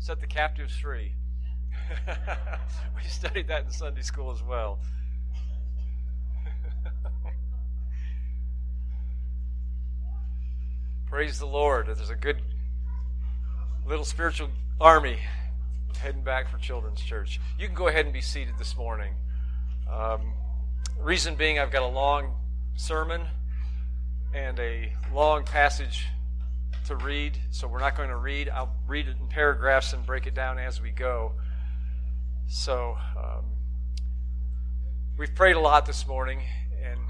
set the captives free. we studied that in Sunday school as well. Praise the Lord. There's a good little spiritual army heading back for Children's Church. You can go ahead and be seated this morning. Um, reason being, I've got a long sermon and a long passage to read, so we're not going to read. I'll read it in paragraphs and break it down as we go. So, um, we've prayed a lot this morning, and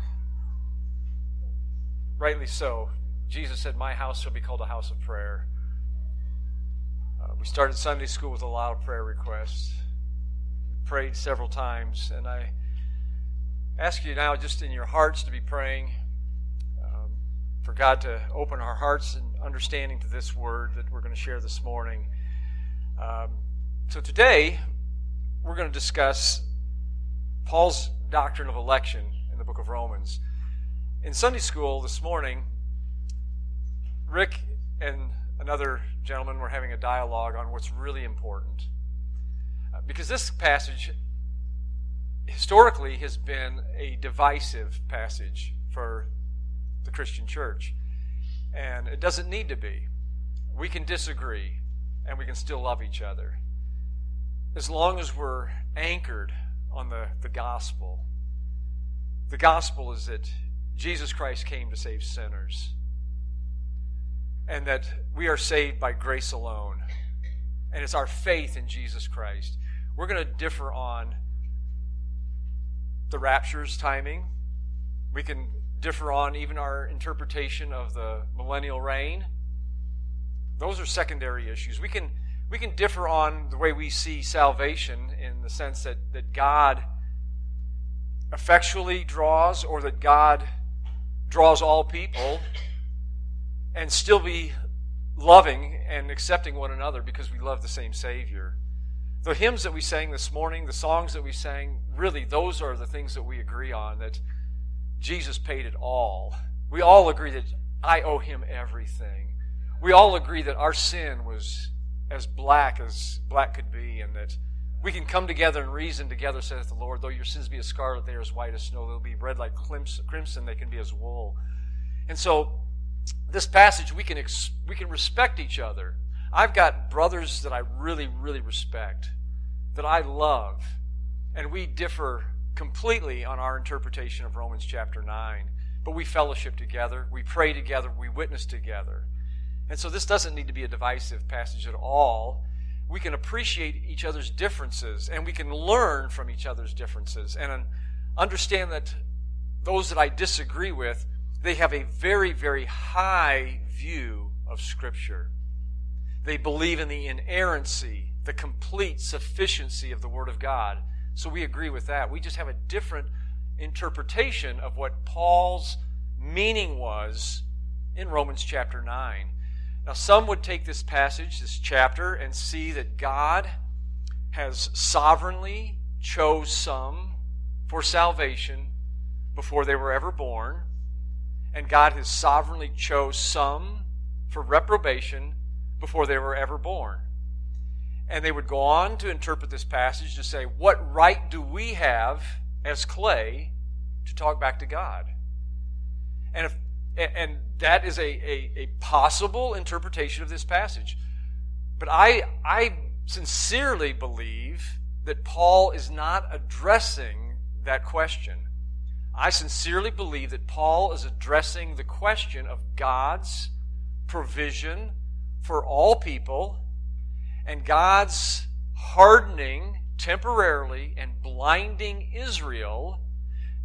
rightly so. Jesus said, My house shall be called a house of prayer. Uh, we started Sunday school with a lot of prayer requests. We prayed several times, and I ask you now, just in your hearts, to be praying um, for God to open our hearts and understanding to this word that we're going to share this morning. Um, so today, we're going to discuss Paul's doctrine of election in the book of Romans. In Sunday school this morning, Rick and another gentleman were having a dialogue on what's really important. Uh, because this passage historically has been a divisive passage for the Christian church. And it doesn't need to be. We can disagree and we can still love each other. As long as we're anchored on the, the gospel. The gospel is that Jesus Christ came to save sinners and that we are saved by grace alone. And it's our faith in Jesus Christ. We're going to differ on the rapture's timing. We can differ on even our interpretation of the millennial reign. Those are secondary issues. We can we can differ on the way we see salvation in the sense that, that God effectually draws or that God draws all people and still be loving and accepting one another because we love the same Savior. The hymns that we sang this morning, the songs that we sang, really, those are the things that we agree on that Jesus paid it all. We all agree that I owe him everything. We all agree that our sin was as black as black could be, and that we can come together and reason together, saith the Lord. Though your sins be as scarlet, they are as white as snow. They'll be red like crimson, they can be as wool. And so this passage, we can, ex- we can respect each other. I've got brothers that I really, really respect, that I love, and we differ completely on our interpretation of Romans chapter 9. But we fellowship together, we pray together, we witness together. And so this doesn't need to be a divisive passage at all. We can appreciate each other's differences, and we can learn from each other's differences, and understand that those that I disagree with they have a very, very high view of Scripture. They believe in the inerrancy, the complete sufficiency of the Word of God. So we agree with that. We just have a different interpretation of what Paul's meaning was in Romans chapter 9. Now, some would take this passage, this chapter, and see that God has sovereignly chose some for salvation before they were ever born and God has sovereignly chose some for reprobation before they were ever born. And they would go on to interpret this passage to say, What right do we have as clay to talk back to God? And, if, and that is a, a, a possible interpretation of this passage. But I, I sincerely believe that Paul is not addressing that question. I sincerely believe that Paul is addressing the question of God's provision for all people and God's hardening temporarily and blinding Israel,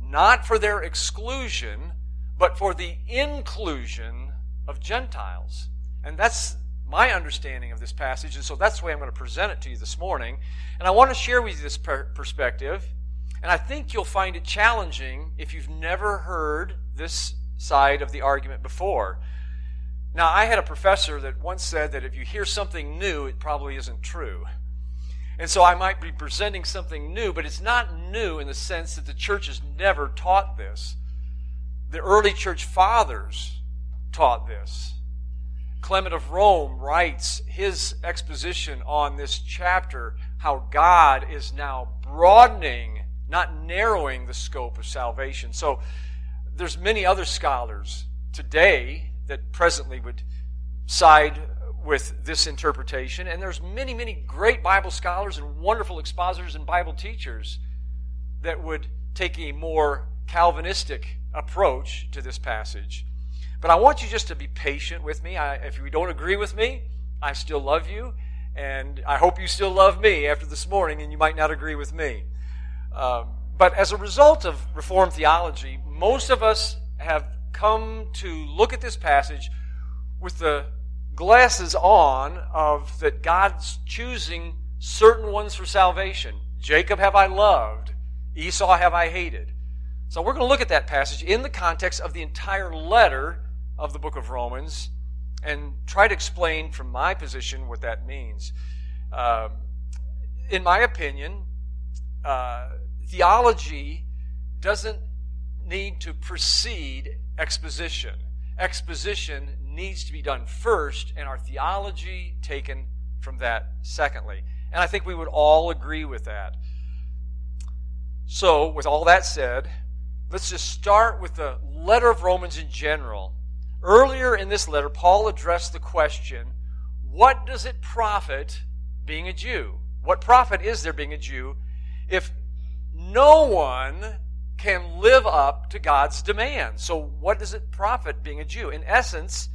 not for their exclusion, but for the inclusion of Gentiles. And that's my understanding of this passage, and so that's the way I'm going to present it to you this morning. And I want to share with you this per- perspective and I think you'll find it challenging if you've never heard this side of the argument before. Now, I had a professor that once said that if you hear something new, it probably isn't true. And so I might be presenting something new, but it's not new in the sense that the church has never taught this. The early church fathers taught this. Clement of Rome writes his exposition on this chapter how God is now broadening, not narrowing the scope of salvation. So there's many other scholars today that presently would side with this interpretation. And there's many many great bible scholars and wonderful expositors and bible teachers that would take a more calvinistic approach to this passage. But i want you just to be patient with me. I, if you don't agree with me i still love you and i hope you still love me after this morning and you might not agree with me. Um, but as a result of reformed theology most of us have come to look at this passage with the glasses on of that God's choosing certain ones for salvation. Jacob have I loved, Esau have I hated. So we're going to look at that passage in the context of the entire letter of the book of Romans and try to explain from my position what that means. Um, in my opinion, uh, theology doesn't need to precede exposition. Exposition needs to be done first, and our theology taken from that secondly. And I think we would all agree with that. So, with all that said, let's just start with the letter of Romans in general. Earlier in this letter, Paul addressed the question what does it profit being a Jew? What profit is there being a Jew if no one can live up to God's demands. So, what does it profit being a Jew? In essence,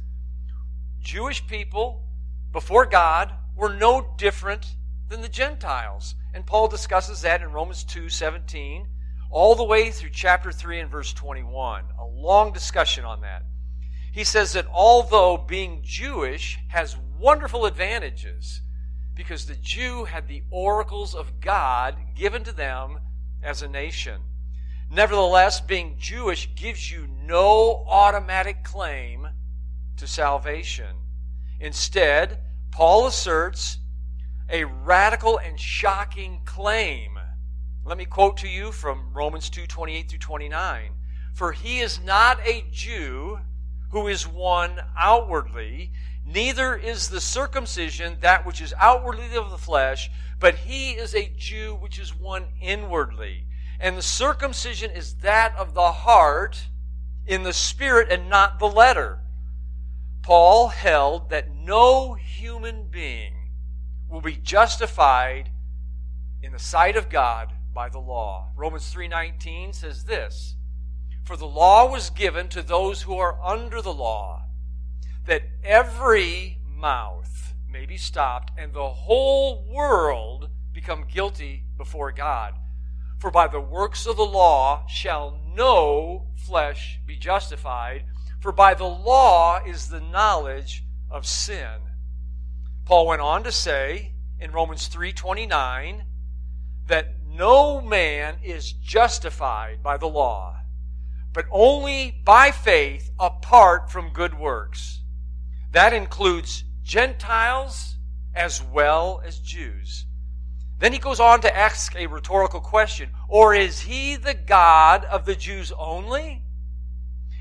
Jewish people before God were no different than the Gentiles. And Paul discusses that in Romans 2 17, all the way through chapter 3 and verse 21. A long discussion on that. He says that although being Jewish has wonderful advantages, because the Jew had the oracles of God given to them as a nation. Nevertheless, being Jewish gives you no automatic claim to salvation. Instead, Paul asserts a radical and shocking claim. Let me quote to you from Romans 2 28 through 29. For he is not a Jew who is one outwardly, neither is the circumcision that which is outwardly of the flesh, but he is a Jew which is one inwardly and the circumcision is that of the heart in the spirit and not the letter. Paul held that no human being will be justified in the sight of God by the law. Romans 3:19 says this, "For the law was given to those who are under the law, that every mouth may be stopped and the whole world become guilty before God." For by the works of the law shall no flesh be justified, for by the law is the knowledge of sin. Paul went on to say in Romans 3:29 that no man is justified by the law, but only by faith apart from good works. That includes Gentiles as well as Jews. Then he goes on to ask a rhetorical question Or is he the God of the Jews only?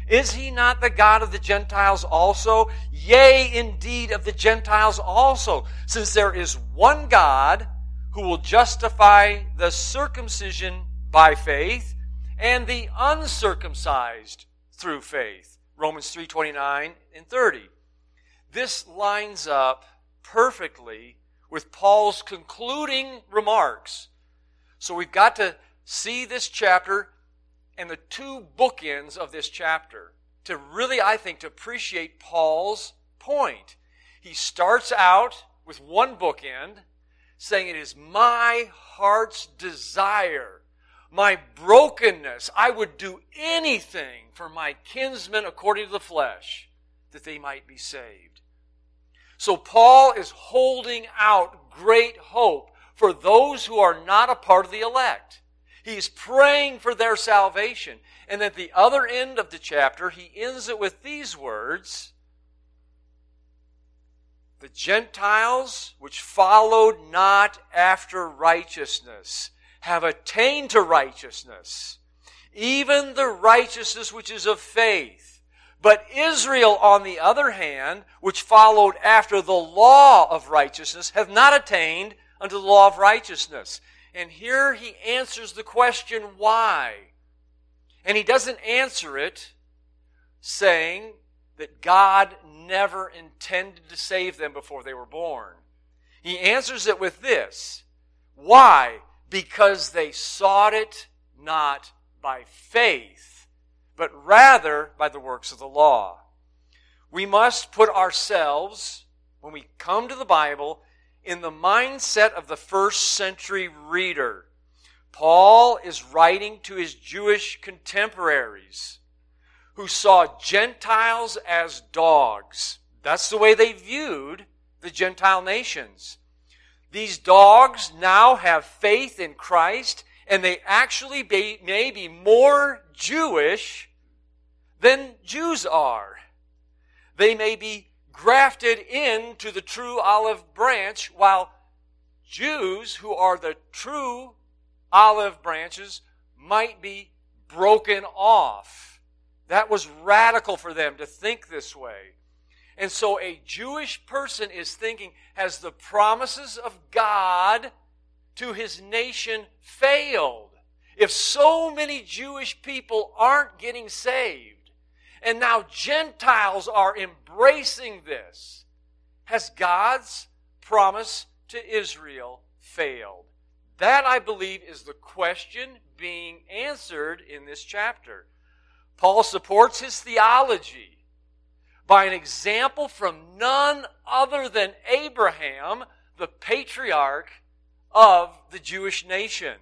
Is he not the God of the Gentiles also? Yea, indeed, of the Gentiles also, since there is one God who will justify the circumcision by faith and the uncircumcised through faith. Romans 3:29 and 30. This lines up perfectly with Paul's concluding remarks. So we've got to see this chapter and the two bookends of this chapter to really, I think, to appreciate Paul's point. He starts out with one bookend saying, It is my heart's desire, my brokenness. I would do anything for my kinsmen according to the flesh that they might be saved. So Paul is holding out great hope for those who are not a part of the elect. He's praying for their salvation. And at the other end of the chapter, he ends it with these words The Gentiles, which followed not after righteousness, have attained to righteousness, even the righteousness which is of faith. But Israel, on the other hand, which followed after the law of righteousness, have not attained unto the law of righteousness. And here he answers the question, why? And he doesn't answer it saying that God never intended to save them before they were born. He answers it with this Why? Because they sought it not by faith, but rather by the works of the law. We must put ourselves, when we come to the Bible, in the mindset of the first century reader. Paul is writing to his Jewish contemporaries who saw Gentiles as dogs. That's the way they viewed the Gentile nations. These dogs now have faith in Christ, and they actually be, may be more Jewish than Jews are. They may be grafted into the true olive branch, while Jews, who are the true olive branches, might be broken off. That was radical for them to think this way. And so a Jewish person is thinking, has the promises of God to his nation failed? If so many Jewish people aren't getting saved, and now Gentiles are embracing this. Has God's promise to Israel failed? That, I believe, is the question being answered in this chapter. Paul supports his theology by an example from none other than Abraham, the patriarch of the Jewish nation.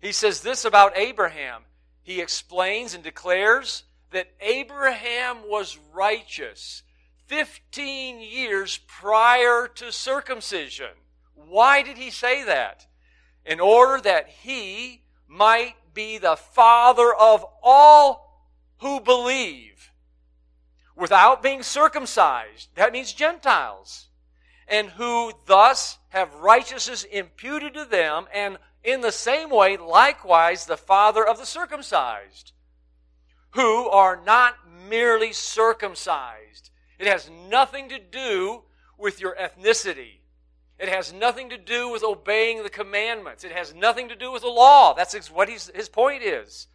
He says this about Abraham. He explains and declares that Abraham was righteous 15 years prior to circumcision. Why did he say that? In order that he might be the father of all who believe without being circumcised. That means Gentiles. And who thus have righteousness imputed to them, and in the same way, likewise, the father of the circumcised who are not merely circumcised. It has nothing to do with your ethnicity. It has nothing to do with obeying the commandments. It has nothing to do with the law. That's what his point is.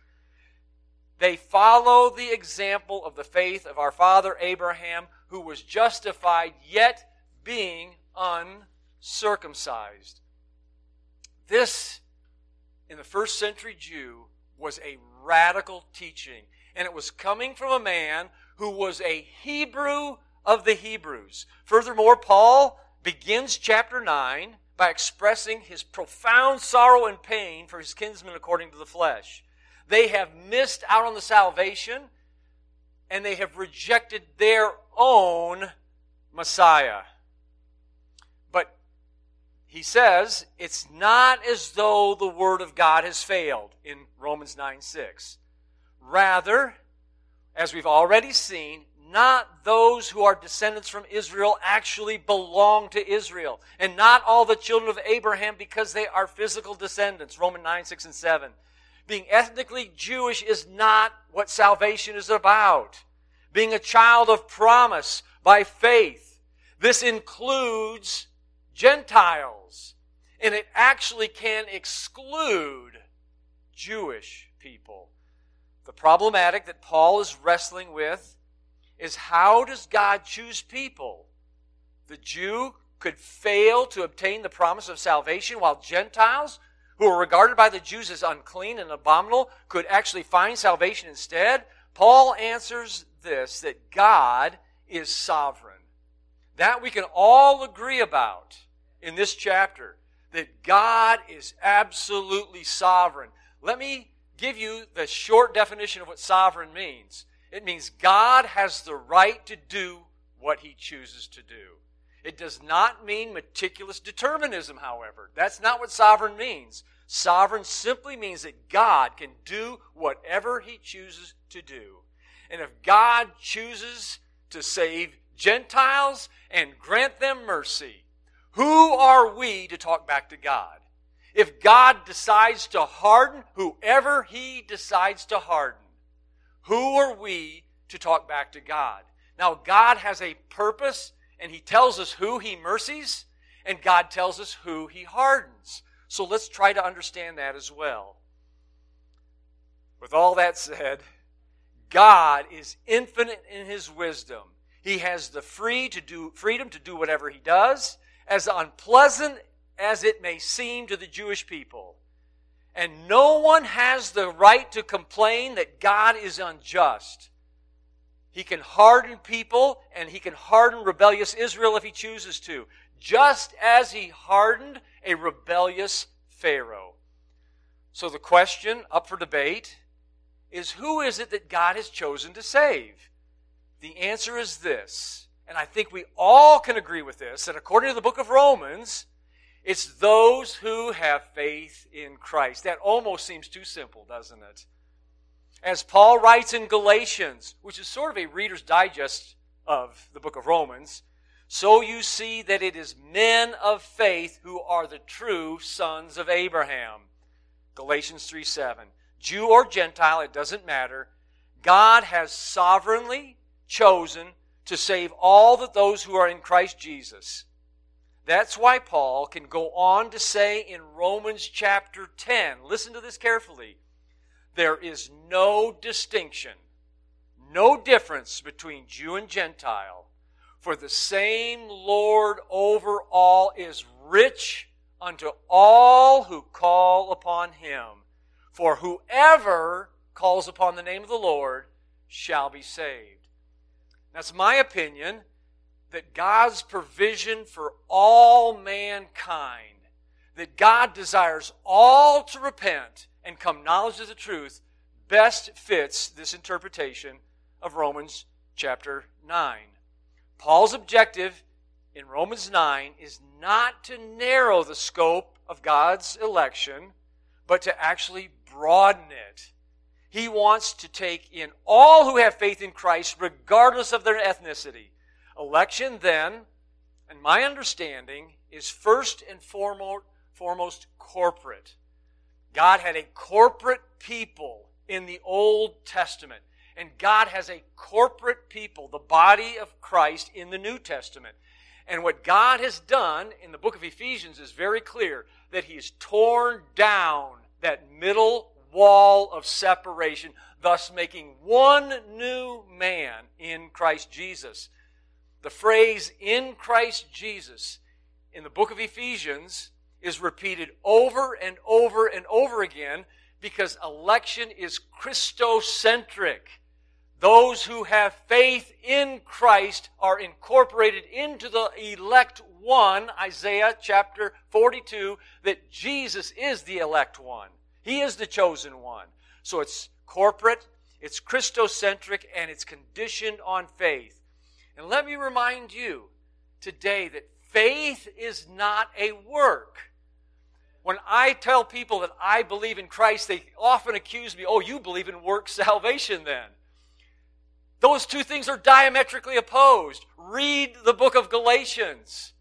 They follow the example of the faith of our father Abraham, who was justified yet being uncircumcised. This, in the first century Jew, was a radical teaching and it was coming from a man who was a Hebrew of the Hebrews. Furthermore, Paul begins chapter 9 by expressing his profound sorrow and pain for his kinsmen according to the flesh. They have missed out on the salvation and they have rejected their own Messiah. But he says it's not as though the word of God has failed in Romans 9 6. Rather, as we've already seen, not those who are descendants from Israel actually belong to Israel. And not all the children of Abraham because they are physical descendants. Romans 9, 6, and 7. Being ethnically Jewish is not what salvation is about. Being a child of promise by faith. This includes Gentiles. And it actually can exclude Jewish people. The problematic that Paul is wrestling with is how does God choose people? The Jew could fail to obtain the promise of salvation, while Gentiles, who are regarded by the Jews as unclean and abominable, could actually find salvation instead. Paul answers this that God is sovereign. That we can all agree about in this chapter, that God is absolutely sovereign. Let me give you the short definition of what sovereign means. It means God has the right to do what he chooses to do. It does not mean meticulous determinism, however. That's not what sovereign means. Sovereign simply means that God can do whatever he chooses to do. And if God chooses to save Gentiles and grant them mercy, who are we to talk back to God? If God decides to harden whoever he decides to harden, who are we to talk back to God. Now, God has a purpose, and He tells us who He mercies, and God tells us who He hardens. So let's try to understand that as well. With all that said, God is infinite in His wisdom. He has the free to do, freedom to do whatever He does, as unpleasant as it may seem to the Jewish people. And no one has the right to complain that God is unjust. He can harden people and he can harden rebellious Israel if he chooses to, just as he hardened a rebellious Pharaoh. So the question up for debate is who is it that God has chosen to save? The answer is this, and I think we all can agree with this, that according to the book of Romans, it's those who have faith in Christ. That almost seems too simple, doesn't it? As Paul writes in Galatians, which is sort of a reader's digest of the book of Romans, so you see that it is men of faith who are the true sons of Abraham. Galatians 3 7. Jew or Gentile, it doesn't matter. God has sovereignly chosen to save all that those who are in Christ Jesus. That's why Paul can go on to say in Romans chapter 10, listen to this carefully. There is no distinction, no difference between Jew and Gentile, for the same Lord over all is rich unto all who call upon him. For whoever calls upon the name of the Lord shall be saved. That's my opinion that God's provision for all mankind, that God desires all to repent and come knowledge of the truth best fits this interpretation of Romans chapter 9. Paul's objective in Romans 9 is not to narrow the scope of God's election, but to actually broaden it. He wants to take in all who have faith in Christ, regardless of their ethnicity. Election, then, and my understanding, is first and foremost, corporate. God had a corporate people in the Old Testament. And God has a corporate people, the body of Christ, in the New Testament. And what God has done in the book of Ephesians is very clear that He's torn down that middle wall of separation, thus making one new man in Christ Jesus. The phrase in Christ Jesus in the book of Ephesians is repeated over and over and over again because election is Christocentric. Those who have faith in Christ are incorporated into the elect one, Isaiah chapter 42, that Jesus is the elect one. He is the chosen one. So it's corporate, it's Christocentric, and it's conditioned on faith. And let me remind you today that faith is not a work. When I tell people that I believe in Christ, they often accuse me, oh, you believe in work salvation then. Those two things are diametrically opposed. Read the book of Galatians.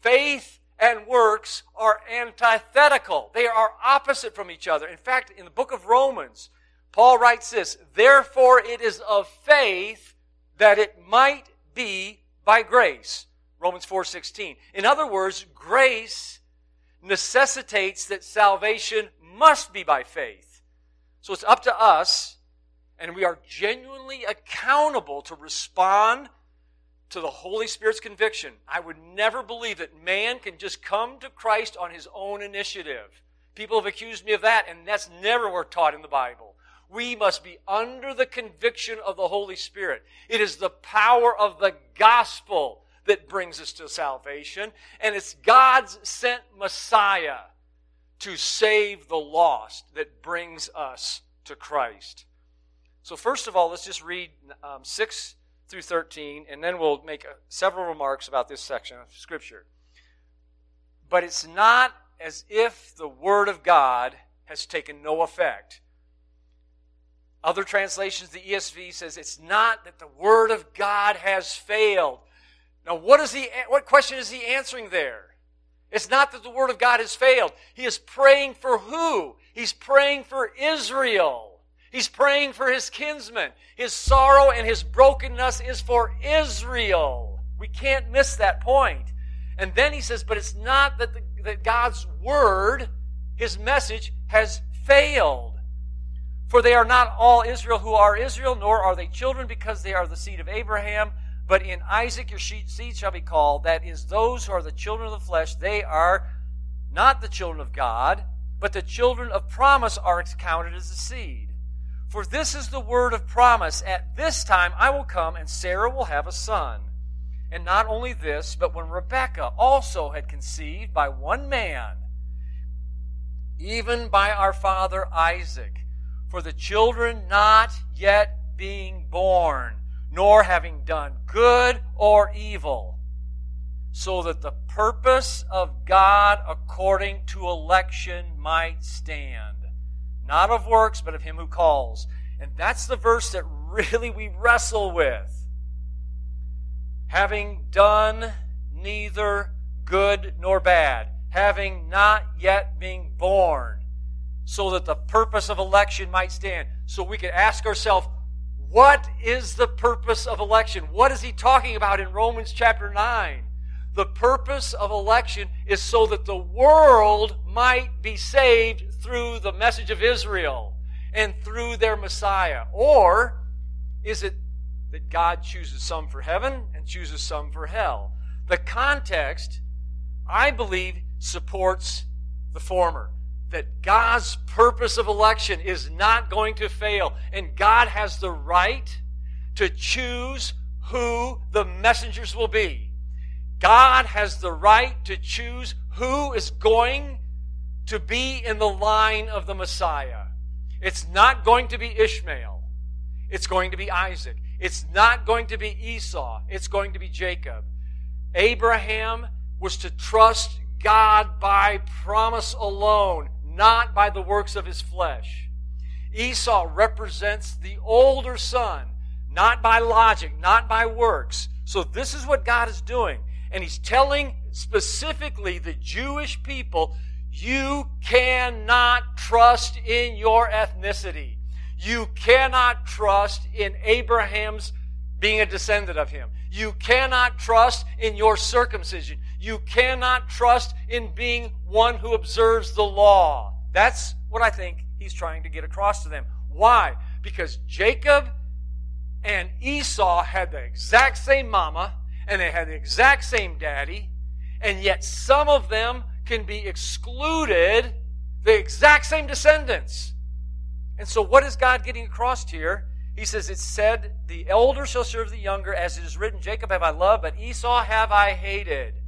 Faith and works are antithetical. They are opposite from each other. In fact, in the book of Romans, Paul writes this, therefore it is of faith that it might be by grace. Romans 4:16. In other words, grace necessitates that salvation must be by faith. So it's up to us, and we are genuinely accountable to respond to the Holy Spirit's conviction. I would never believe that man can just come to Christ on his own initiative. People have accused me of that, and that's never what's taught in the Bible. We must be under the conviction of the Holy Spirit. It is the power of the gospel that brings us to salvation, and it's God's sent Messiah to save the lost that brings us to Christ. So, first of all, let's just read um, 6 through 13, and then we'll make uh, several remarks about this section of Scripture. But it's not as if the Word of God has taken no effect. Other translations, the ESV says it's not that the Word of God has failed. Now, what, is he, what question is he answering there? It's not that the Word of God has failed. He is praying for who? He's praying for Israel. He's praying for his kinsmen. His sorrow and his brokenness is for Israel. We can't miss that point. And then he says, but it's not that, the, that God's word, his message, has failed. For they are not all Israel who are Israel, nor are they children because they are the seed of Abraham. But in Isaac your seed shall be called. That is, those who are the children of the flesh, they are not the children of God, but the children of promise are counted as the seed. For this is the word of promise. At this time I will come, and Sarah will have a son. And not only this, but when Rebekah also had conceived by one man, even by our father Isaac, for the children not yet being born, nor having done good or evil, so that the purpose of God according to election might stand not of works, but of him who calls. And that's the verse that really we wrestle with. Having done neither good nor bad, having not yet been born, so that the purpose of election might stand. So we can ask ourselves, what is the purpose of election? What is he talking about in Romans chapter 9? The purpose of election is so that the world might be saved through the message of Israel and through their Messiah? Or is it that God chooses some for heaven and chooses some for hell? The context, I believe, supports the former. That God's purpose of election is not going to fail, and God has the right to choose who the messengers will be. God has the right to choose who is going to be in the line of the Messiah. It's not going to be Ishmael. It's going to be Isaac. It's not going to be Esau. It's going to be Jacob. Abraham was to trust God by promise alone, not by the works of his flesh. Esau represents the older son, not by logic, not by works. So this is what God is doing. And he's telling specifically the Jewish people you cannot trust in your ethnicity. You cannot trust in Abraham's being a descendant of him. You cannot trust in your circumcision. You cannot trust in being one who observes the law. That's what I think he's trying to get across to them. Why? Because Jacob and Esau had the exact same mama and they had the exact same daddy, and yet some of them can be excluded the exact same descendants. And so, what is God getting across here? He says, It said, The elder shall serve the younger, as it is written, Jacob have I loved, but Esau have I hated.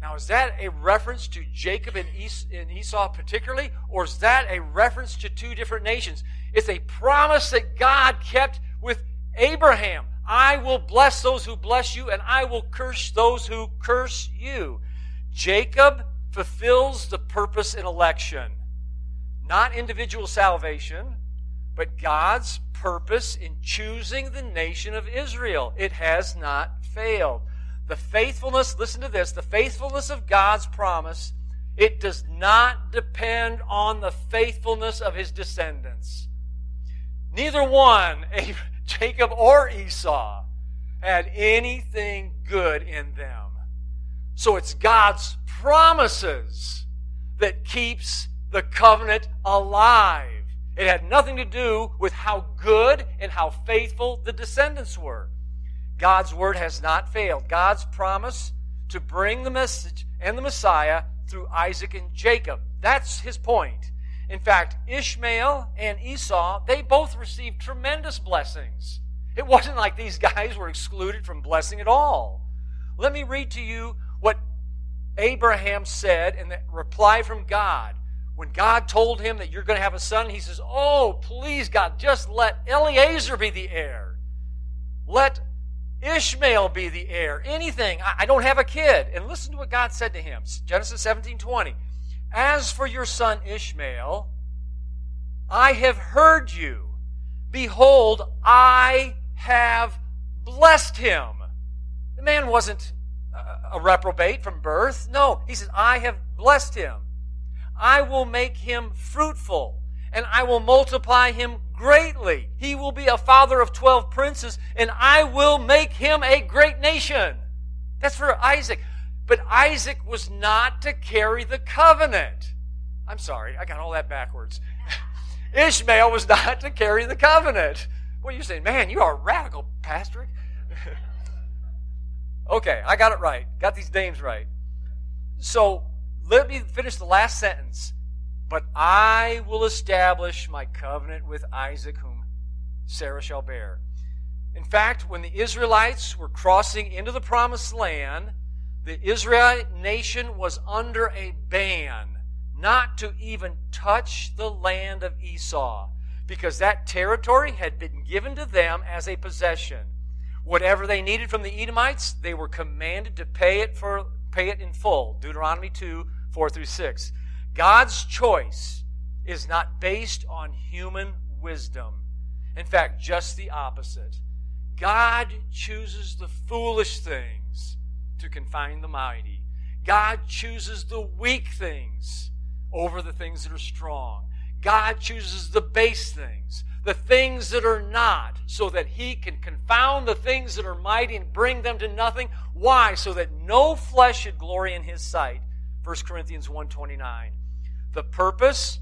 Now, is that a reference to Jacob and Esau particularly, or is that a reference to two different nations? It's a promise that God kept with Abraham. I will bless those who bless you, and I will curse those who curse you. Jacob fulfills the purpose in election, not individual salvation, but God's purpose in choosing the nation of Israel. It has not failed. The faithfulness, listen to this, the faithfulness of God's promise, it does not depend on the faithfulness of his descendants. Neither one, Jacob or Esau, had anything good in them. So it's God's promises that keeps the covenant alive. It had nothing to do with how good and how faithful the descendants were. God's word has not failed. God's promise to bring the message and the Messiah through Isaac and Jacob. That's his point. In fact, Ishmael and Esau, they both received tremendous blessings. It wasn't like these guys were excluded from blessing at all. Let me read to you what Abraham said in the reply from God. When God told him that you're going to have a son, he says, Oh, please, God, just let Eliezer be the heir. Let Ishmael be the heir. Anything. I don't have a kid. And listen to what God said to him. Genesis 17 20. As for your son Ishmael, I have heard you. Behold, I have blessed him. The man wasn't a reprobate from birth. No, he says, I have blessed him. I will make him fruitful, and I will multiply him greatly. He will be a father of 12 princes, and I will make him a great nation. That's for Isaac. But Isaac was not to carry the covenant. I'm sorry, I got all that backwards. Ishmael was not to carry the covenant. What are you saying? Man, you are a radical, Pastor. okay, I got it right. Got these names right. So let me finish the last sentence. But I will establish my covenant with Isaac, whom Sarah shall bear. In fact, when the Israelites were crossing into the promised land, the Israelite nation was under a ban not to even touch the land of Esau because that territory had been given to them as a possession. Whatever they needed from the Edomites, they were commanded to pay it for pay it in full. Deuteronomy 2, 4 through 6. God's choice is not based on human wisdom. In fact, just the opposite. God chooses the foolish things to confine the mighty. God chooses the weak things over the things that are strong. God chooses the base things, the things that are not, so that He can confound the things that are mighty and bring them to nothing. Why? So that no flesh should glory in His sight. 1 Corinthians 1.29. The purpose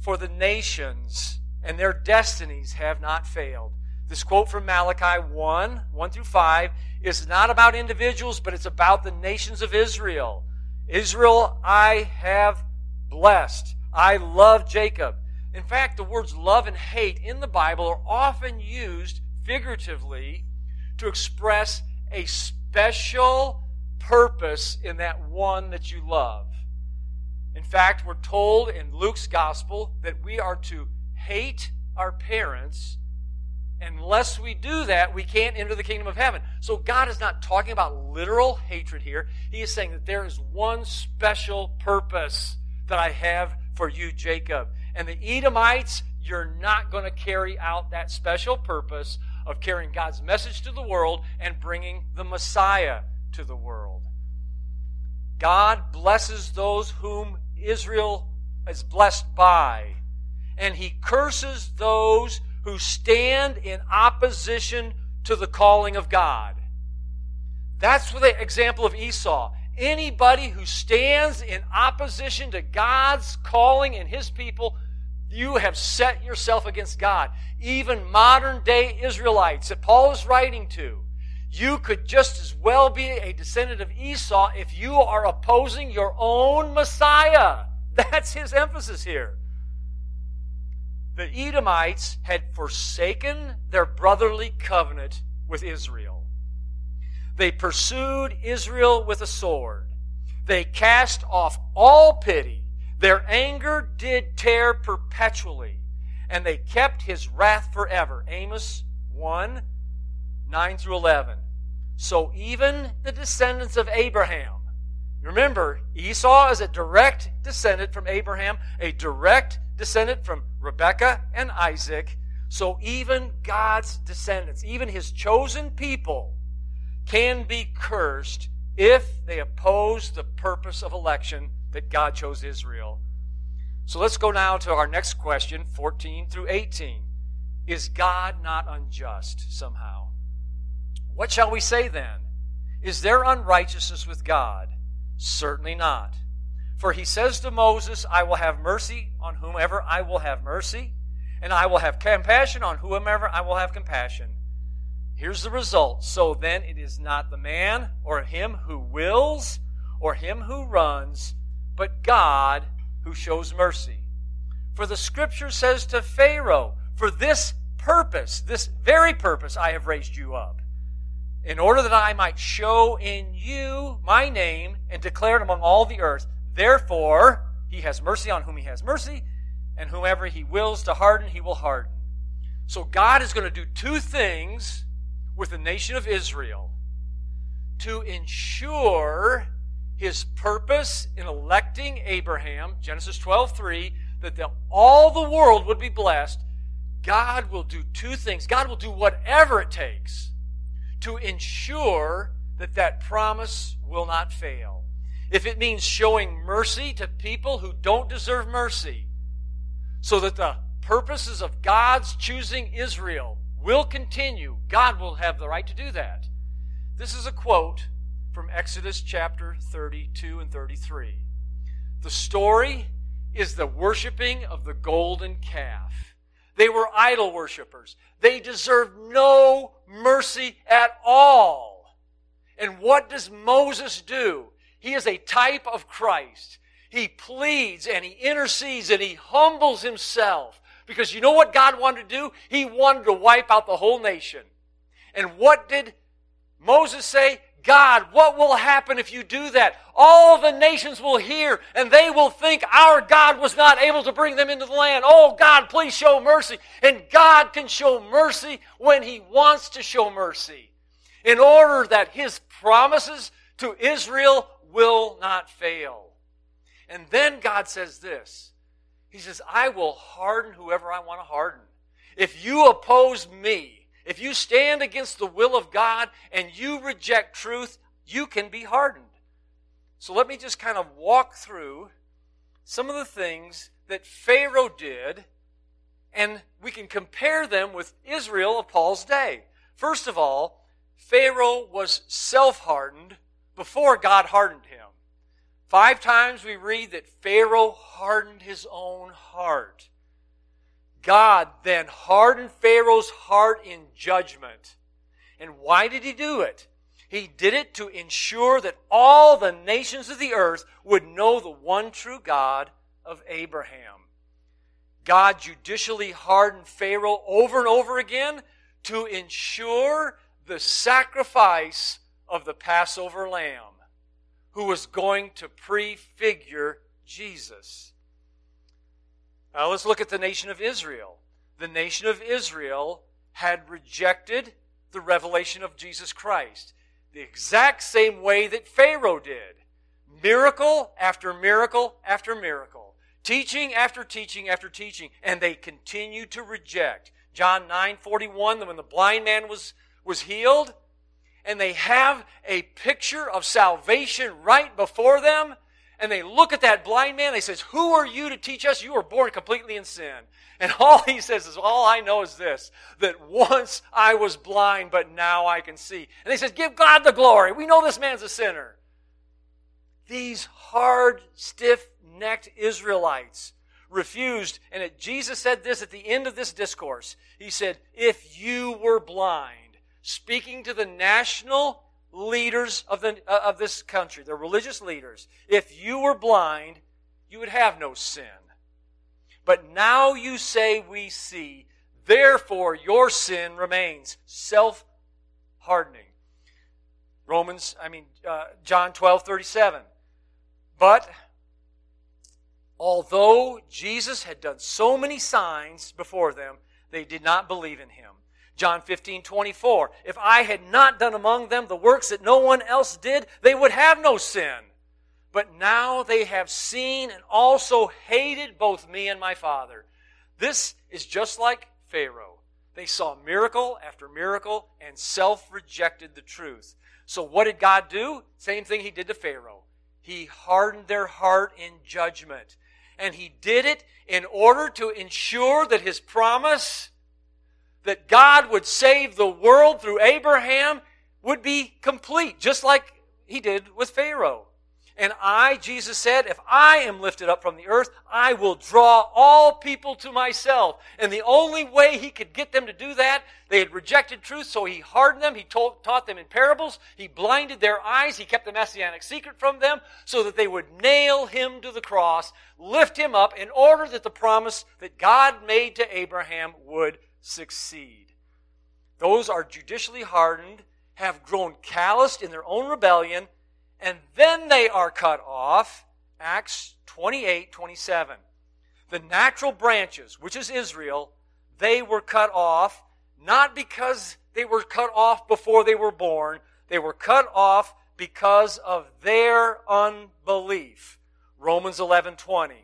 for the nations and their destinies have not failed. This quote from Malachi 1, 1 through 5, is not about individuals, but it's about the nations of Israel. Israel, I have blessed. I love Jacob. In fact, the words love and hate in the Bible are often used figuratively to express a special purpose in that one that you love. In fact, we're told in Luke's gospel that we are to hate our parents. Unless we do that, we can't enter the kingdom of heaven. So God is not talking about literal hatred here. He is saying that there is one special purpose that I have for you, Jacob. And the Edomites, you're not going to carry out that special purpose of carrying God's message to the world and bringing the Messiah to the world. God blesses those whom Israel is blessed by, and he curses those who stand in opposition to the calling of God. That's the example of Esau anybody who stands in opposition to God's calling and his people, you have set yourself against God. Even modern day Israelites that Paul is writing to, you could just as well be a descendant of Esau if you are opposing your own Messiah. That's his emphasis here. The Edomites had forsaken their brotherly covenant with Israel. They pursued Israel with a sword. They cast off all pity. Their anger did tear perpetually, and they kept his wrath forever. Amos 1 9 through 11. So even the descendants of Abraham, remember, Esau is a direct descendant from Abraham, a direct descendant from Rebekah and Isaac. So even God's descendants, even his chosen people, can be cursed if they oppose the purpose of election that God chose Israel. So let's go now to our next question, 14 through 18. Is God not unjust somehow? What shall we say then? Is there unrighteousness with God? Certainly not. For he says to Moses, I will have mercy on whomever I will have mercy, and I will have compassion on whomever I will have compassion. Here's the result. So then it is not the man or him who wills or him who runs, but God who shows mercy. For the scripture says to Pharaoh, For this purpose, this very purpose, I have raised you up, in order that I might show in you my name and declare it among all the earth. Therefore, he has mercy on whom he has mercy, and whomever he wills to harden, he will harden. So God is going to do two things with the nation of Israel to ensure his purpose in electing Abraham, Genesis 12 3, that the, all the world would be blessed, God will do two things. God will do whatever it takes to ensure that that promise will not fail. If it means showing mercy to people who don't deserve mercy, so that the purposes of God's choosing Israel will continue. God will have the right to do that. This is a quote from Exodus chapter 32 and 33. The story is the worshiping of the golden calf. They were idol worshippers. They deserved no mercy at all. And what does Moses do? He is a type of Christ. He pleads and he intercedes and he humbles himself. Because you know what God wanted to do? He wanted to wipe out the whole nation. And what did Moses say? God, what will happen if you do that? All the nations will hear and they will think our God was not able to bring them into the land. Oh, God, please show mercy. And God can show mercy when He wants to show mercy in order that His promises to Israel will not fail. And then God says this He says, I will harden whoever I want to harden. If you oppose me, if you stand against the will of God and you reject truth, you can be hardened. So let me just kind of walk through some of the things that Pharaoh did, and we can compare them with Israel of Paul's day. First of all, Pharaoh was self hardened before God hardened him. Five times we read that Pharaoh hardened his own heart. God then hardened Pharaoh's heart in judgment. And why did he do it? He did it to ensure that all the nations of the earth would know the one true God of Abraham. God judicially hardened Pharaoh over and over again to ensure the sacrifice of the Passover lamb, who was going to prefigure Jesus. Now let's look at the nation of Israel. The nation of Israel had rejected the revelation of Jesus Christ the exact same way that Pharaoh did. Miracle after miracle after miracle. Teaching after teaching after teaching. And they continued to reject. John 9 41, when the blind man was, was healed, and they have a picture of salvation right before them, and they look at that blind man. They says, "Who are you to teach us? You were born completely in sin." And all he says is, "All I know is this: that once I was blind, but now I can see." And they says, "Give God the glory. We know this man's a sinner." These hard, stiff-necked Israelites refused, and it, Jesus said this at the end of this discourse. He said, "If you were blind," speaking to the national leaders of, the, uh, of this country, the religious leaders, if you were blind, you would have no sin. But now you say we see, therefore your sin remains. Self hardening. Romans, I mean, uh, John 12, 37. But although Jesus had done so many signs before them, they did not believe in him. John 15, 24. If I had not done among them the works that no one else did, they would have no sin. But now they have seen and also hated both me and my Father. This is just like Pharaoh. They saw miracle after miracle and self rejected the truth. So, what did God do? Same thing He did to Pharaoh. He hardened their heart in judgment. And He did it in order to ensure that His promise that God would save the world through Abraham would be complete, just like he did with Pharaoh. And I, Jesus said, if I am lifted up from the earth, I will draw all people to myself. And the only way he could get them to do that, they had rejected truth, so he hardened them. He told, taught them in parables. He blinded their eyes. He kept the messianic secret from them so that they would nail him to the cross, lift him up in order that the promise that God made to Abraham would succeed. Those are judicially hardened, have grown calloused in their own rebellion, and then they are cut off. Acts 28 27. The natural branches, which is Israel, they were cut off not because they were cut off before they were born, they were cut off because of their unbelief. Romans 11 20.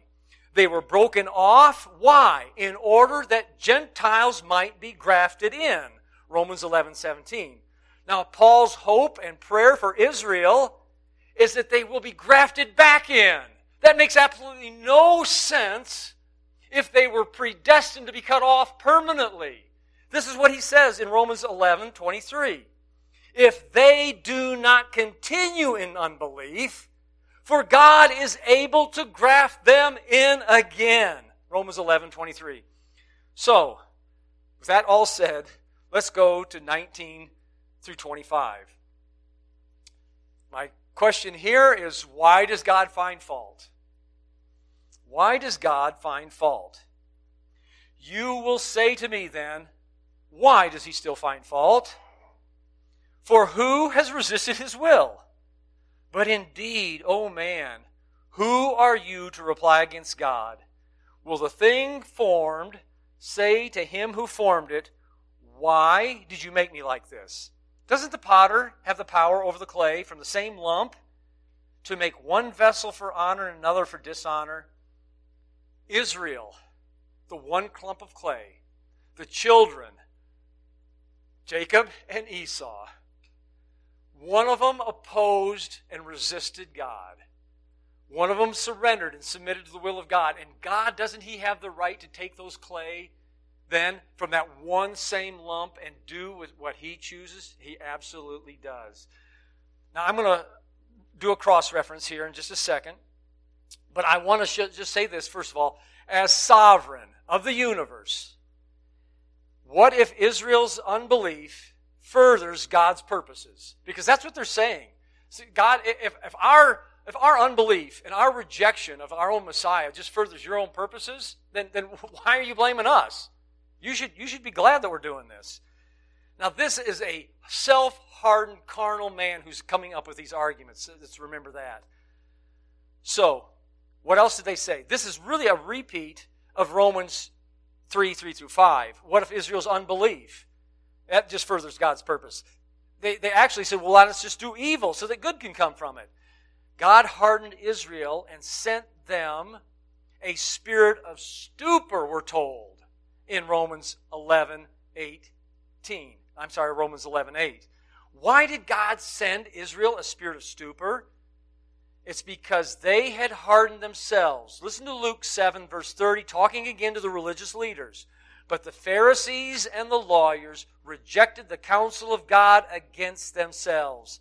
They were broken off. Why? In order that Gentiles might be grafted in. Romans 11, 17. Now, Paul's hope and prayer for Israel is that they will be grafted back in. That makes absolutely no sense if they were predestined to be cut off permanently. This is what he says in Romans 11 23. If they do not continue in unbelief, for God is able to graft them in again. Romans 11 23. So, with that all said, let's go to 19 through 25. My question here is why does God find fault? Why does God find fault? You will say to me then, why does he still find fault? For who has resisted his will? But indeed, O oh man, who are you to reply against God? Will the thing formed say to him who formed it, Why did you make me like this? Doesn't the potter have the power over the clay from the same lump to make one vessel for honor and another for dishonor? Israel, the one clump of clay, the children, Jacob and Esau, one of them opposed and resisted God. One of them surrendered and submitted to the will of God. And God, doesn't He have the right to take those clay then from that one same lump and do with what He chooses? He absolutely does. Now, I'm going to do a cross reference here in just a second. But I want to sh- just say this, first of all. As sovereign of the universe, what if Israel's unbelief furthers God's purposes? Because that's what they're saying. See, God, if, if our if our unbelief and our rejection of our own Messiah just furthers your own purposes, then, then why are you blaming us? You should, you should be glad that we're doing this. Now, this is a self hardened carnal man who's coming up with these arguments. Let's remember that. So, what else did they say? This is really a repeat of Romans 3 3 through 5. What if Israel's unbelief? That just furthers God's purpose. They, they actually said, well, let us just do evil so that good can come from it. God hardened Israel and sent them a spirit of stupor, we're told in Romans 11 18. I'm sorry, Romans 11 8. Why did God send Israel a spirit of stupor? It's because they had hardened themselves. Listen to Luke 7, verse 30, talking again to the religious leaders. But the Pharisees and the lawyers rejected the counsel of God against themselves.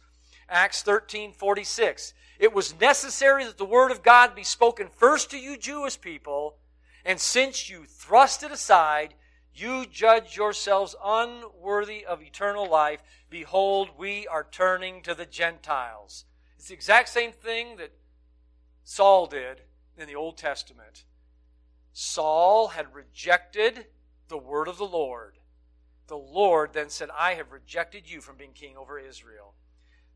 Acts 13, 46. It was necessary that the word of God be spoken first to you Jewish people, and since you thrust it aside, you judge yourselves unworthy of eternal life. Behold, we are turning to the Gentiles. It's the exact same thing that Saul did in the Old Testament. Saul had rejected the word of the Lord. The Lord then said, I have rejected you from being king over Israel.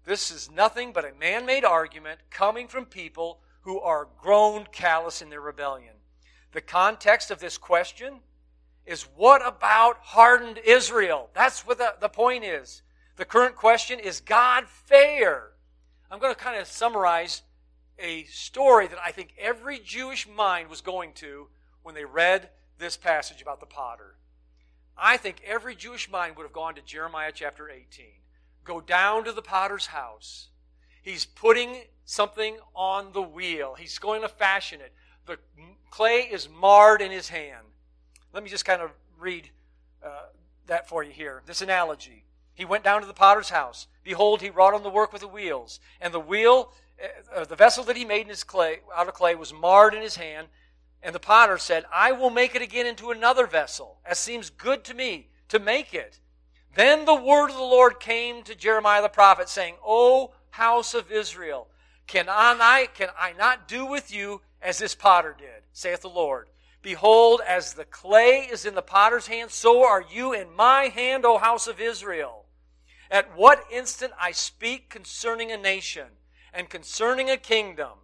This is nothing but a man made argument coming from people who are grown callous in their rebellion. The context of this question is what about hardened Israel? That's what the, the point is. The current question is God fair? I'm going to kind of summarize a story that I think every Jewish mind was going to when they read this passage about the potter. I think every Jewish mind would have gone to Jeremiah chapter 18 go down to the potter's house. He's putting something on the wheel. He's going to fashion it. The clay is marred in his hand. Let me just kind of read uh, that for you here. This analogy. He went down to the potter's house. Behold, he wrought on the work with the wheels. And the wheel, uh, the vessel that he made in his clay, out of clay, was marred in his hand. And the potter said, I will make it again into another vessel, as seems good to me to make it. Then the word of the Lord came to Jeremiah the prophet, saying, O house of Israel, can I, can I not do with you as this potter did, saith the Lord? Behold, as the clay is in the potter's hand, so are you in my hand, O house of Israel. At what instant I speak concerning a nation and concerning a kingdom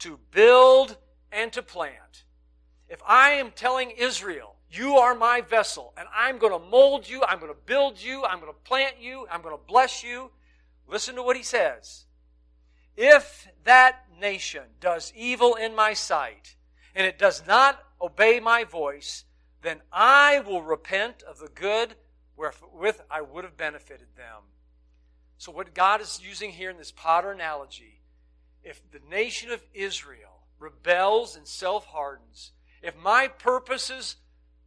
to build and to plant. If I am telling Israel, you are my vessel, and I'm going to mold you, I'm going to build you, I'm going to plant you, I'm going to bless you. Listen to what he says. If that nation does evil in my sight, and it does not obey my voice, then I will repent of the good wherewith I would have benefited them. So, what God is using here in this potter analogy, if the nation of Israel rebels and self hardens, if my purposes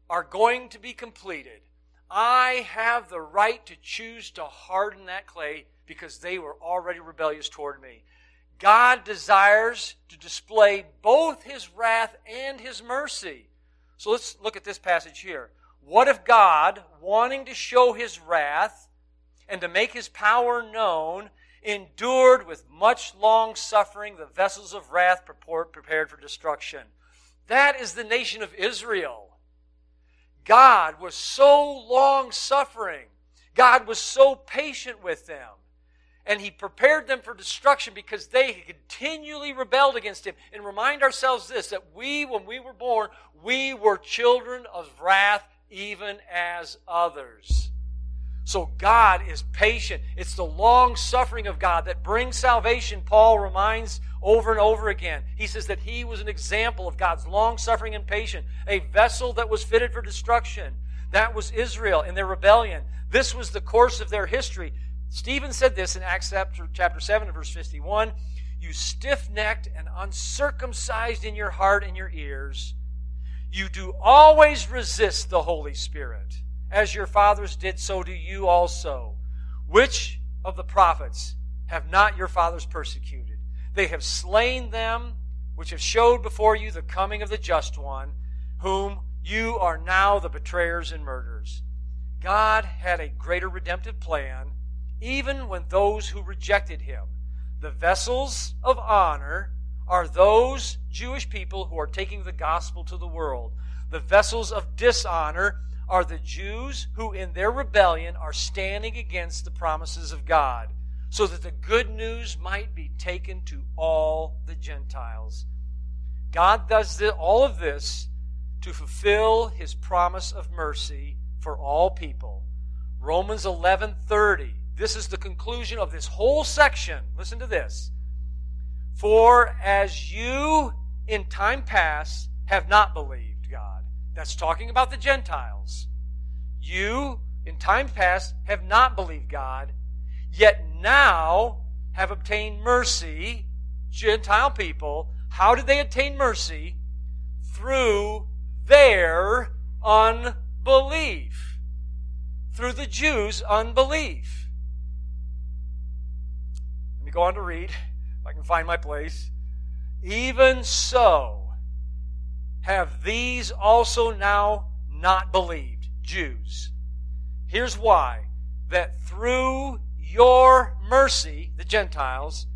are going to be completed, I have the right to choose to harden that clay because they were already rebellious toward me. God desires to display both his wrath and his mercy. So let's look at this passage here. What if God, wanting to show his wrath and to make his power known, endured with much long suffering the vessels of wrath prepared for destruction? That is the nation of Israel. God was so long suffering. God was so patient with them. And he prepared them for destruction because they continually rebelled against him. And remind ourselves this that we, when we were born, we were children of wrath even as others. So God is patient. It's the long suffering of God that brings salvation, Paul reminds over and over again. He says that he was an example of God's long suffering and patience, a vessel that was fitted for destruction. That was Israel in their rebellion. This was the course of their history. Stephen said this in Acts chapter 7, verse 51 You stiff necked and uncircumcised in your heart and your ears, you do always resist the Holy Spirit. As your fathers did, so do you also. Which of the prophets have not your fathers persecuted? They have slain them which have showed before you the coming of the just one, whom you are now the betrayers and murderers. God had a greater redemptive plan, even when those who rejected him, the vessels of honor, are those Jewish people who are taking the gospel to the world. The vessels of dishonor are the Jews who, in their rebellion, are standing against the promises of God so that the good news might be taken to all the Gentiles. God does this, all of this to fulfill his promise of mercy for all people. Romans 11:30. This is the conclusion of this whole section. Listen to this. For as you in time past have not believed. That's talking about the Gentiles. You in time past have not believed God yet now have obtained mercy, Gentile people. How did they obtain mercy? Through their unbelief. Through the Jews' unbelief. Let me go on to read, if I can find my place. Even so, have these also now not believed, Jews. Here's why. That through your mercy, the Gentiles,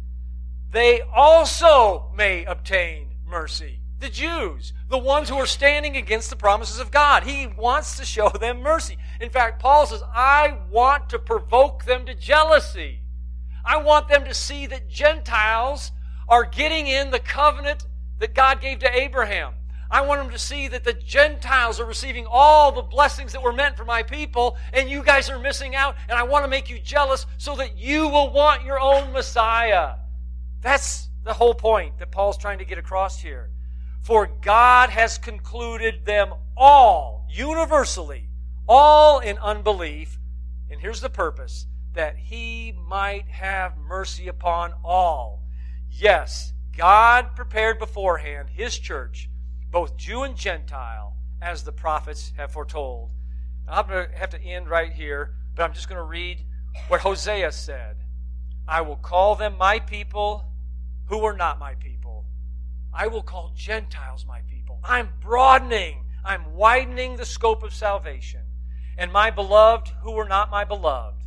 they also may obtain mercy. The Jews, the ones who are standing against the promises of God. He wants to show them mercy. In fact, Paul says, I want to provoke them to jealousy. I want them to see that Gentiles are getting in the covenant that God gave to Abraham. I want them to see that the Gentiles are receiving all the blessings that were meant for my people, and you guys are missing out, and I want to make you jealous so that you will want your own Messiah. That's the whole point that Paul's trying to get across here. For God has concluded them all, universally, all in unbelief. And here's the purpose that he might have mercy upon all. Yes, God prepared beforehand his church both Jew and Gentile, as the prophets have foretold. I'm going to have to end right here, but I'm just going to read what Hosea said. I will call them my people who were not my people. I will call Gentiles my people. I'm broadening, I'm widening the scope of salvation. And my beloved who were not my beloved.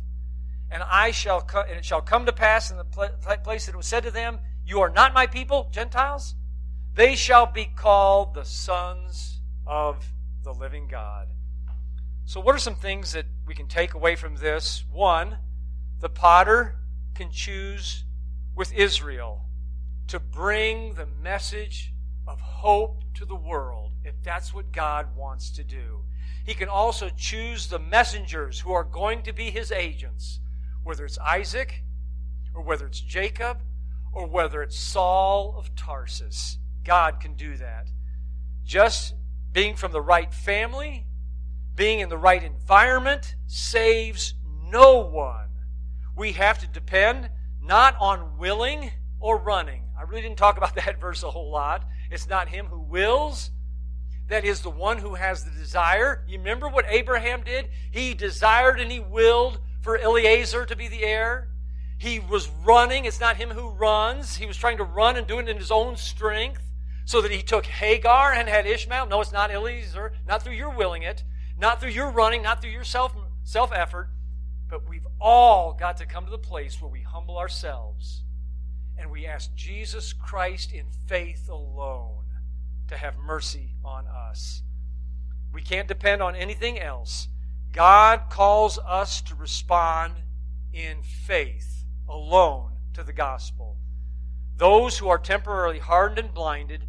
And I shall co- and it shall come to pass in the pl- place that it was said to them, You are not my people, Gentiles. They shall be called the sons of the living God. So, what are some things that we can take away from this? One, the potter can choose with Israel to bring the message of hope to the world if that's what God wants to do. He can also choose the messengers who are going to be his agents, whether it's Isaac, or whether it's Jacob, or whether it's Saul of Tarsus. God can do that. Just being from the right family, being in the right environment saves no one. We have to depend not on willing or running. I really didn't talk about that verse a whole lot. It's not him who wills, that is the one who has the desire. You remember what Abraham did? He desired and he willed for Eliezer to be the heir. He was running. It's not him who runs. He was trying to run and do it in his own strength so that he took Hagar and had Ishmael. No, it's not Eliezer, not through your willing it, not through your running, not through your self self effort, but we've all got to come to the place where we humble ourselves and we ask Jesus Christ in faith alone to have mercy on us. We can't depend on anything else. God calls us to respond in faith alone to the gospel. Those who are temporarily hardened and blinded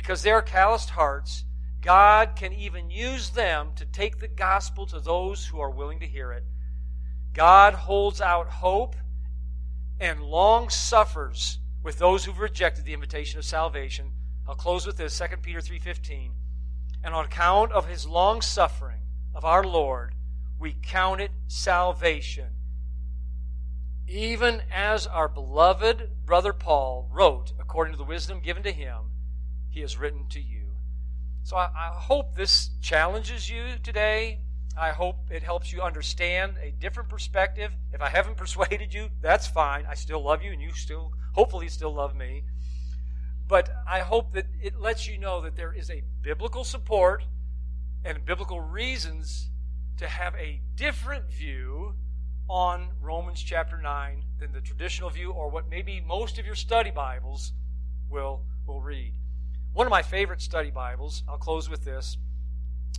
because they are calloused hearts, God can even use them to take the gospel to those who are willing to hear it. God holds out hope and long suffers with those who've rejected the invitation of salvation. I'll close with this 2 Peter 3:15. And on account of his long suffering of our Lord, we count it salvation. Even as our beloved brother Paul wrote according to the wisdom given to him, he has written to you. So I, I hope this challenges you today. I hope it helps you understand a different perspective. If I haven't persuaded you, that's fine. I still love you, and you still, hopefully, still love me. But I hope that it lets you know that there is a biblical support and biblical reasons to have a different view on Romans chapter 9 than the traditional view or what maybe most of your study Bibles will, will read. One of my favorite study Bibles, I'll close with this,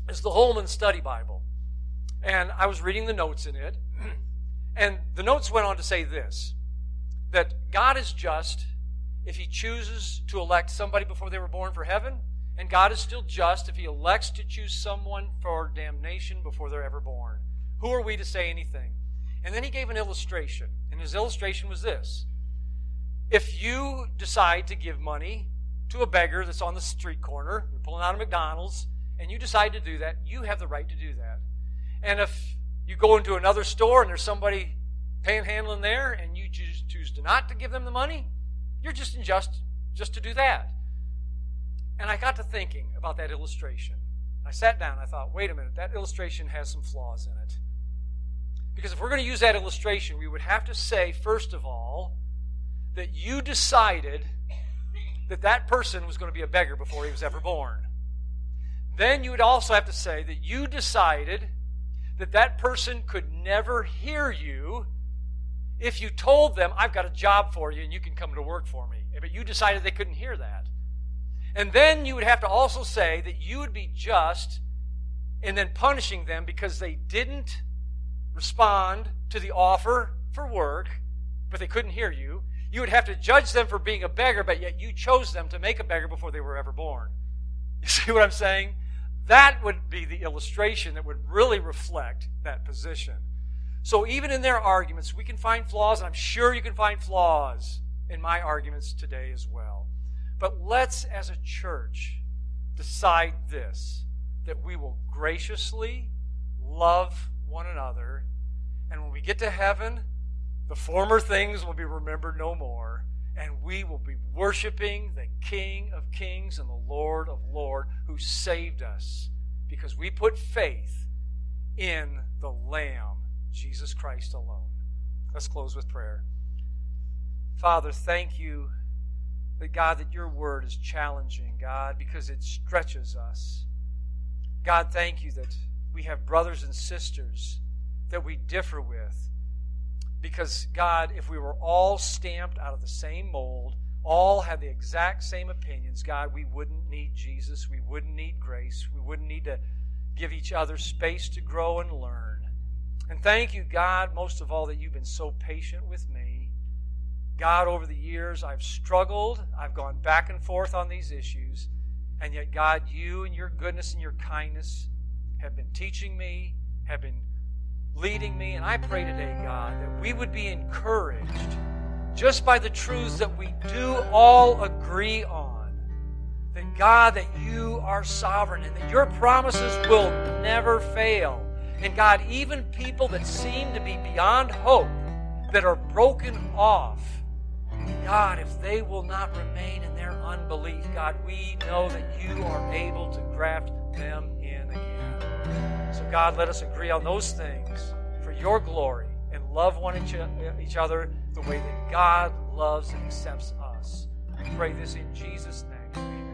is the Holman Study Bible. And I was reading the notes in it, and the notes went on to say this that God is just if he chooses to elect somebody before they were born for heaven, and God is still just if he elects to choose someone for damnation before they're ever born. Who are we to say anything? And then he gave an illustration, and his illustration was this If you decide to give money to a beggar that's on the street corner, you're pulling out of McDonald's, and you decide to do that, you have the right to do that. And if you go into another store and there's somebody panhandling there and you choose, choose to not to give them the money, you're just unjust just to do that. And I got to thinking about that illustration. I sat down I thought, wait a minute, that illustration has some flaws in it. Because if we're going to use that illustration, we would have to say, first of all, that you decided that that person was going to be a beggar before he was ever born. Then you would also have to say that you decided that that person could never hear you if you told them, I've got a job for you and you can come to work for me. But you decided they couldn't hear that. And then you would have to also say that you would be just and then punishing them because they didn't respond to the offer for work, but they couldn't hear you. You would have to judge them for being a beggar, but yet you chose them to make a beggar before they were ever born. You see what I'm saying? That would be the illustration that would really reflect that position. So even in their arguments, we can find flaws, and I'm sure you can find flaws in my arguments today as well. But let's, as a church, decide this that we will graciously love one another, and when we get to heaven, the former things will be remembered no more, and we will be worshiping the King of Kings and the Lord of Lords who saved us because we put faith in the Lamb Jesus Christ alone. Let's close with prayer. Father, thank you that God, that your word is challenging, God, because it stretches us. God, thank you that we have brothers and sisters that we differ with. Because, God, if we were all stamped out of the same mold, all had the exact same opinions, God, we wouldn't need Jesus. We wouldn't need grace. We wouldn't need to give each other space to grow and learn. And thank you, God, most of all, that you've been so patient with me. God, over the years, I've struggled. I've gone back and forth on these issues. And yet, God, you and your goodness and your kindness have been teaching me, have been leading me. And I pray today, God, that we would be encouraged just by the truths that we do all agree on. That, God, that you are sovereign and that your promises will never fail. And God, even people that seem to be beyond hope, that are broken off, God, if they will not remain in their unbelief, God, we know that you are able to graft them in again. So, God, let us agree on those things for your glory and love one each other the way that God loves and accepts us. We pray this in Jesus' name.